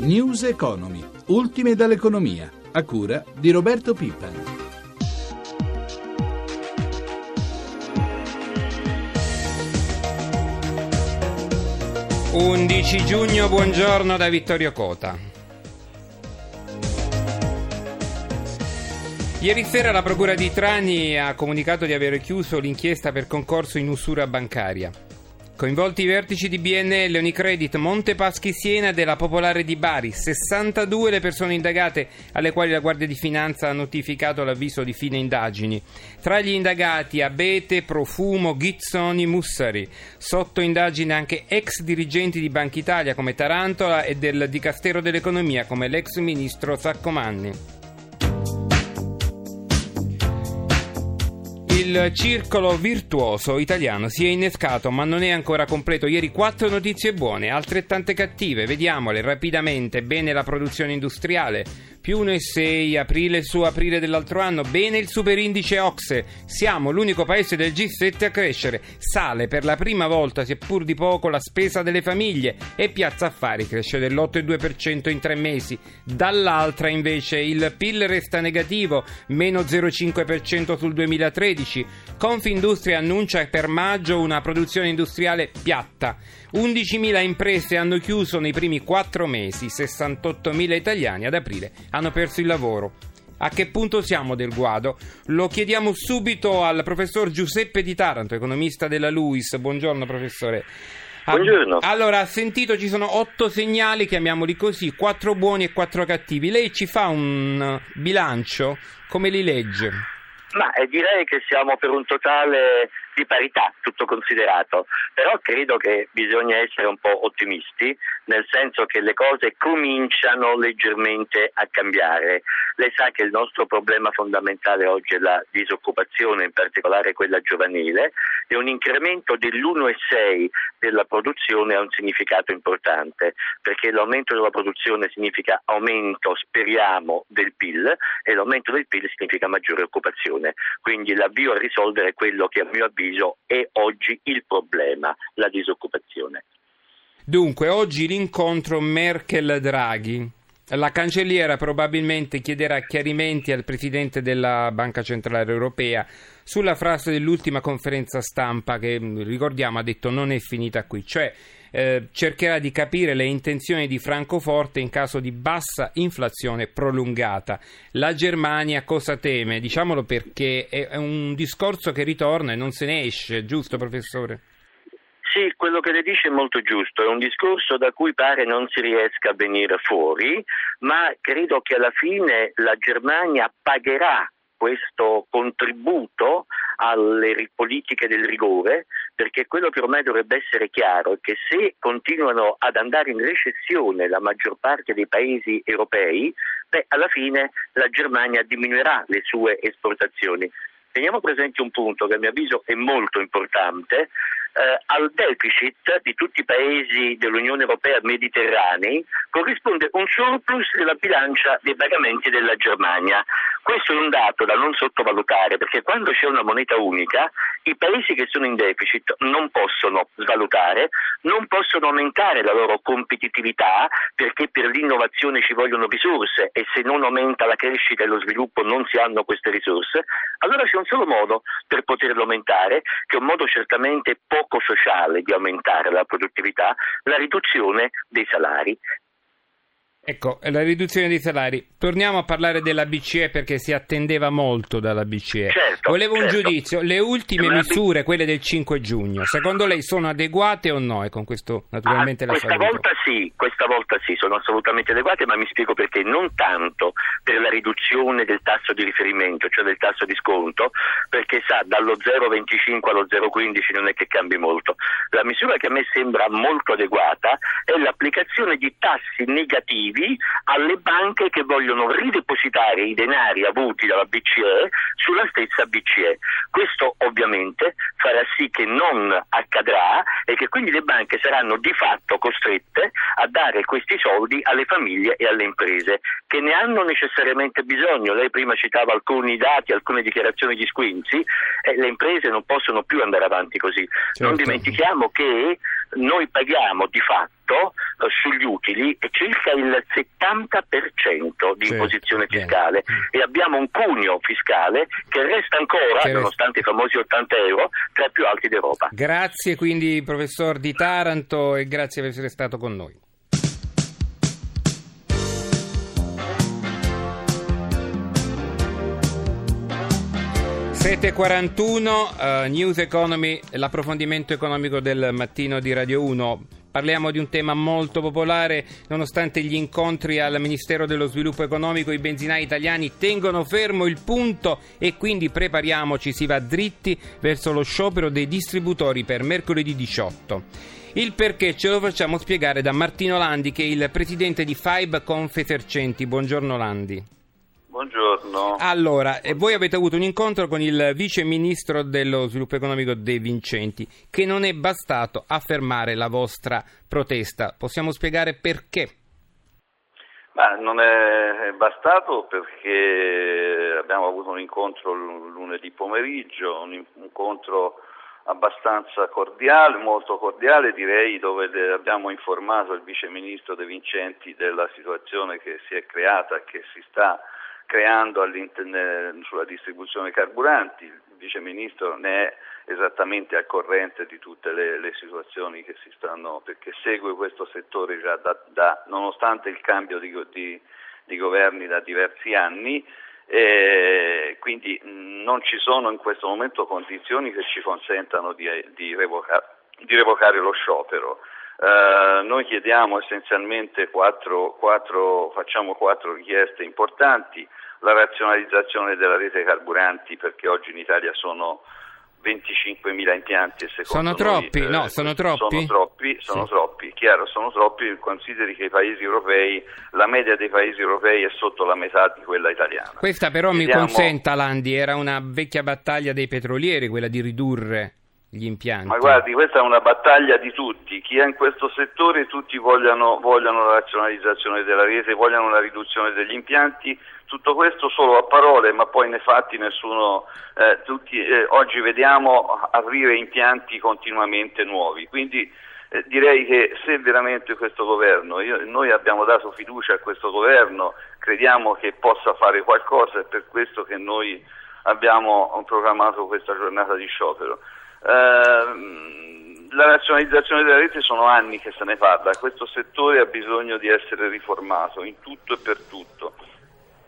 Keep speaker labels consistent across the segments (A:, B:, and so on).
A: News Economy, ultime dall'economia, a cura di Roberto Pippa.
B: Undici giugno, buongiorno da Vittorio Cota. Ieri sera la Procura di Trani ha comunicato di aver chiuso l'inchiesta per concorso in usura bancaria. Coinvolti i vertici di BNL, Unicredit, Montepaschi Siena e della Popolare di Bari. 62 le persone indagate alle quali la Guardia di Finanza ha notificato l'avviso di fine indagini. Tra gli indagati Abete, Profumo, Ghizzoni, Mussari. Sotto indagine anche ex dirigenti di Banca Italia come Tarantola e del Dicastero dell'Economia come l'ex ministro Saccomanni. Il circolo virtuoso italiano si è innescato ma non è ancora completo. Ieri quattro notizie buone, altrettante cattive. Vediamole rapidamente. Bene la produzione industriale più 1,6 aprile su aprile dell'altro anno. Bene il superindice Oxe. Siamo l'unico paese del G7 a crescere. Sale per la prima volta, seppur di poco, la spesa delle famiglie e Piazza Affari cresce dell'8,2% in tre mesi. Dall'altra, invece, il PIL resta negativo, meno 0,5% sul 2013. Confindustria annuncia per maggio una produzione industriale piatta. 11.000 imprese hanno chiuso nei primi quattro mesi, 68.000 italiani ad aprile hanno perso il lavoro. A che punto siamo del guado? Lo chiediamo subito al professor Giuseppe Di Taranto, economista della LUIS. Buongiorno professore.
C: Buongiorno.
B: Allora, ha sentito ci sono otto segnali, chiamiamoli così, quattro buoni e quattro cattivi. Lei ci fa un bilancio? Come li legge?
C: Ma eh, direi che siamo per un totale di parità, tutto considerato, però credo che bisogna essere un po' ottimisti, nel senso che le cose cominciano leggermente a cambiare. Lei sa che il nostro problema fondamentale oggi è la disoccupazione, in particolare quella giovanile, e un incremento dell'1,6 della produzione ha un significato importante, perché l'aumento della produzione significa aumento, speriamo, del PIL e l'aumento del PIL significa maggiore occupazione. Quindi l'avvio a risolvere quello che a mio avviso avviso è oggi il problema, la disoccupazione.
B: Dunque, oggi l'incontro Merkel-Draghi. La cancelliera probabilmente chiederà chiarimenti al presidente della Banca Centrale Europea sulla frase dell'ultima conferenza stampa che, ricordiamo, ha detto non è finita qui, cioè eh, cercherà di capire le intenzioni di Francoforte in caso di bassa inflazione prolungata. La Germania cosa teme? Diciamolo perché è un discorso che ritorna e non se ne esce, giusto professore?
C: Sì, quello che le dice è molto giusto, è un discorso da cui pare non si riesca a venire fuori, ma credo che alla fine la Germania pagherà questo contributo alle politiche del rigore, perché quello che ormai dovrebbe essere chiaro è che se continuano ad andare in recessione la maggior parte dei paesi europei, beh, alla fine la Germania diminuirà le sue esportazioni. Teniamo presente un punto che a mio avviso è molto importante, eh, al deficit di tutti i paesi dell'Unione Europea mediterranei corrisponde un surplus della bilancia dei pagamenti della Germania. Questo è un dato da non sottovalutare perché quando c'è una moneta unica i paesi che sono in deficit non possono svalutare, non possono aumentare la loro competitività perché per l'innovazione ci vogliono risorse e se non aumenta la crescita e lo sviluppo non si hanno queste risorse, allora c'è un solo modo per poterlo aumentare, che è un modo certamente poco sociale di aumentare la produttività, la riduzione dei salari.
B: Ecco, la riduzione dei salari. Torniamo a parlare della BCE perché si attendeva molto dalla BCE.
C: Certo,
B: Volevo
C: certo.
B: un giudizio. Le ultime
C: Ma-
B: misure, quelle del 5 giugno, secondo lei sono adeguate o no? E con questo naturalmente
C: Ah,
B: la
C: questa volta sì, questa volta sì, sono assolutamente adeguate, ma mi spiego perché. Non tanto per la riduzione del tasso di riferimento, cioè del tasso di sconto, perché sa, dallo 0,25 allo 0,15 non è che cambi molto. La misura che a me sembra molto adeguata è l'applicazione di tassi negativi alle banche che vogliono ridepositare i denari avuti dalla BCE sulla stessa BCE. Questo ovviamente farà sì che non accadrà e che quindi le banche saranno di fatto costrette a dare questi soldi alle famiglie e alle imprese che ne hanno necessariamente bisogno. Lei prima citava alcuni dati, alcune dichiarazioni di Squinzi e le imprese non possono più andare avanti così.
B: Certo.
C: Non dimentichiamo che noi paghiamo di fatto eh, sugli utili circa il 70% di
B: Certo,
C: imposizione
B: bene.
C: fiscale e abbiamo un cuneo fiscale che resta ancora,
B: Che resta-
C: nonostante i famosi 80 euro, tra i più alti d'Europa.
B: Grazie quindi professor Di Taranto e grazie per essere stato con noi. ...7.41, eh, News Economy, l'approfondimento economico del mattino di Radio 1. Parliamo di un tema molto popolare, nonostante gli incontri al Ministero dello Sviluppo Economico, i benzinai italiani tengono fermo il punto e quindi prepariamoci, si va dritti verso lo sciopero dei distributori per mercoledì 18. Il perché ce lo facciamo spiegare da Martino Landi, che è il presidente di FIBE Confesercenti. Buongiorno Landi.
D: Buongiorno.
B: Allora, eh, voi avete avuto un incontro con il vice ministro dello sviluppo economico De Vincenti, che non è bastato a fermare la vostra protesta. Possiamo spiegare perché?
D: Ma non è bastato perché abbiamo avuto un incontro lunedì pomeriggio, un in- incontro abbastanza cordiale, molto cordiale direi, dove abbiamo informato il vice ministro De Vincenti della situazione che si è creata e che si sta creando all'inter- sulla distribuzione carburanti. Il vice ministro ne è esattamente al corrente di tutte le, le situazioni che si stanno, perché segue questo settore già da, da- nonostante il cambio di, di- di governi da diversi anni. E quindi non ci sono in questo momento condizioni che ci consentano di, di revoca- di revocare lo sciopero. Eh, noi chiediamo essenzialmente quattro, quattro, facciamo quattro richieste importanti, la razionalizzazione della rete carburanti perché oggi in Italia sono 25.000 impianti e secondo
B: Sono troppi?
D: noi,
B: No, sono troppi?
D: Sono troppi, sono
B: Sì.
D: troppi, chiaro, sono troppi, consideri che i paesi europei, la media dei paesi europei è sotto la metà di quella italiana.
B: Questa però mi
D: Chiediamo-
B: consenta, Landi, era una vecchia battaglia dei petrolieri, quella di ridurre gli impianti.
D: Ma guardi, questa è una battaglia di tutti, chi è in questo settore, tutti vogliono, vogliono la razionalizzazione della rete, vogliono la riduzione degli impianti, tutto questo solo a parole, ma poi nei fatti nessuno, eh, tutti, eh, oggi vediamo aprire impianti continuamente nuovi, quindi eh, direi che se veramente questo governo, io- noi abbiamo dato fiducia a questo governo, crediamo che possa fare qualcosa, è per questo che noi abbiamo programmato questa giornata di sciopero. Ehm, la razionalizzazione della rete sono anni che se ne parla, questo settore ha bisogno di essere riformato in tutto e per tutto.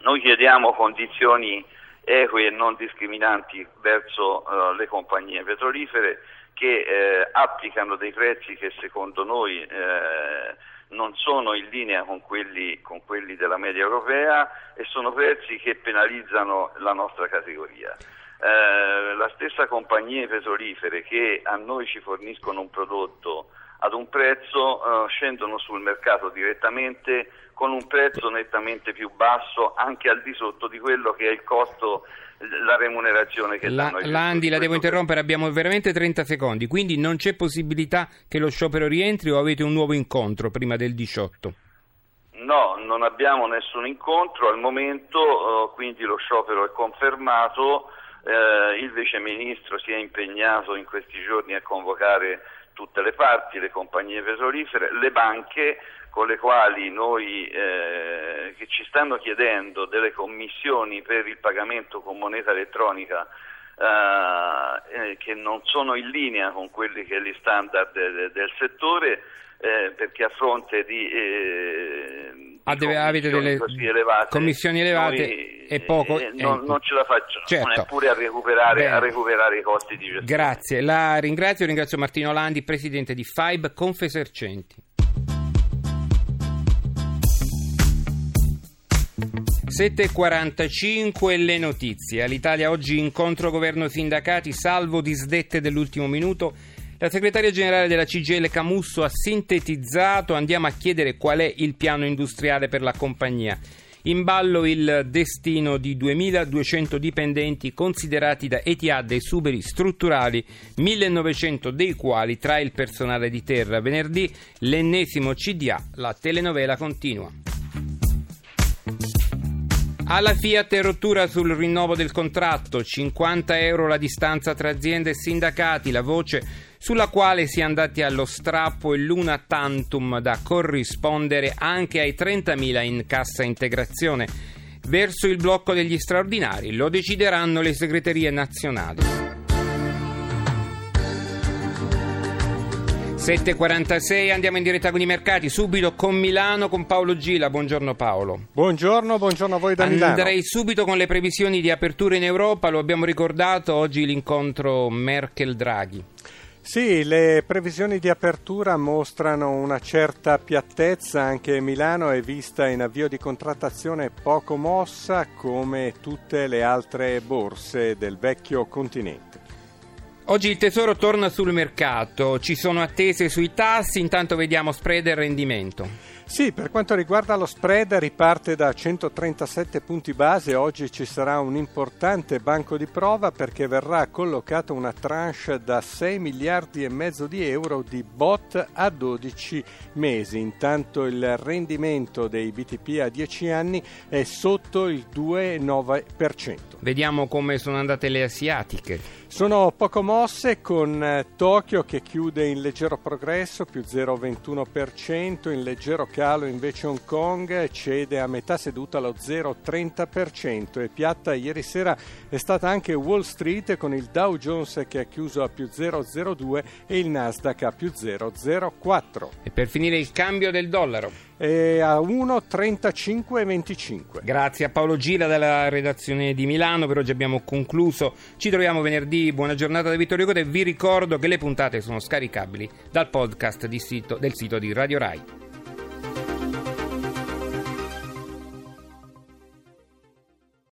D: Noi chiediamo condizioni eque e non discriminanti verso eh, le compagnie petrolifere che eh, applicano dei prezzi che secondo noi eh, non sono in linea con quelli, con quelli della media europea e sono prezzi che penalizzano la nostra categoria. Eh, la stessa compagnie petrolifere che a noi ci forniscono un prodotto ad un prezzo eh, scendono sul mercato direttamente con un prezzo nettamente più basso anche al di sotto di quello che è il costo, la remunerazione che
B: La-
D: danno
B: Landi, la devo interrompere, abbiamo veramente 30 secondi, quindi non c'è possibilità che lo sciopero rientri o avete un nuovo incontro prima del 18?
D: No, non abbiamo nessun incontro al momento, eh, quindi lo sciopero è confermato. Eh, il Vice Ministro si è impegnato in questi giorni a convocare tutte le parti, le compagnie petrolifere, le banche con le quali noi eh, che ci stanno chiedendo delle commissioni per il pagamento con moneta elettronica eh, eh, che non sono in linea con quelli che sono gli standard de- de- del settore eh, perché a fronte di, eh, di
B: Ah, deve- avete
D: commissioni
B: delle
D: elevate,
B: commissioni elevate
D: noi,
B: e poco-
D: eh, non,
B: eh,
D: non ce la facciamo
B: certo.
D: neppure a recuperare, a recuperare i costi di gestione.
B: Grazie, la ringrazio, ringrazio Martino Landi, presidente di FIBE Confesercenti. 7.45 le notizie. All'Italia oggi incontro governo sindacati, salvo disdette dell'ultimo minuto. La segretaria generale della CGL Camusso ha sintetizzato, andiamo a chiedere qual è il piano industriale per la compagnia. In ballo il destino di 2.200 dipendenti considerati da Etihad esuberi strutturali, 1.900 dei quali tra il personale di terra. Venerdì l'ennesimo CDA, la telenovela continua. Alla Fiat è rottura sul rinnovo del contratto, 50 euro la distanza tra aziende e sindacati, la voce sulla quale si è andati allo strappo e l'una tantum da corrispondere anche ai 30.000 in cassa integrazione verso il blocco degli straordinari. Lo decideranno le segreterie nazionali. 7.46 andiamo in diretta con i mercati, subito con Milano con Paolo Gila. Buongiorno Paolo.
E: Buongiorno, buongiorno a voi da Milano.
B: Andrei subito con le previsioni di apertura in Europa, lo abbiamo ricordato oggi l'incontro Merkel-Draghi.
E: Sì, le previsioni di apertura mostrano una certa piattezza, anche Milano è vista in avvio di contrattazione poco mossa come tutte le altre borse del vecchio continente.
B: Oggi il tesoro torna sul mercato, ci sono attese sui tassi, intanto vediamo spread e rendimento.
E: Sì, per quanto riguarda lo spread riparte da 137 punti base, oggi ci sarà un importante banco di prova perché verrà collocata una tranche da 6 miliardi e mezzo di euro di bot a 12 mesi, intanto il rendimento dei BTP a 10 anni è sotto il 2,9%.
B: Vediamo come sono andate le asiatiche.
E: Sono poco mosse con eh, Tokyo che chiude in leggero progresso più 0,21%, in leggero calo invece Hong Kong cede a metà seduta allo 0,30% e piatta ieri sera è stata anche Wall Street con il Dow Jones che ha chiuso a più 0,02 e il Nasdaq a più 0,04.
B: E per finire il cambio del dollaro.
E: E a 1,3525.
B: Grazie a Paolo Gila dalla redazione di Milano, per oggi abbiamo concluso. Ci troviamo venerdì, buona giornata da Vittorio Cote vi ricordo che le puntate sono scaricabili dal podcast sito, del sito di Radio Rai.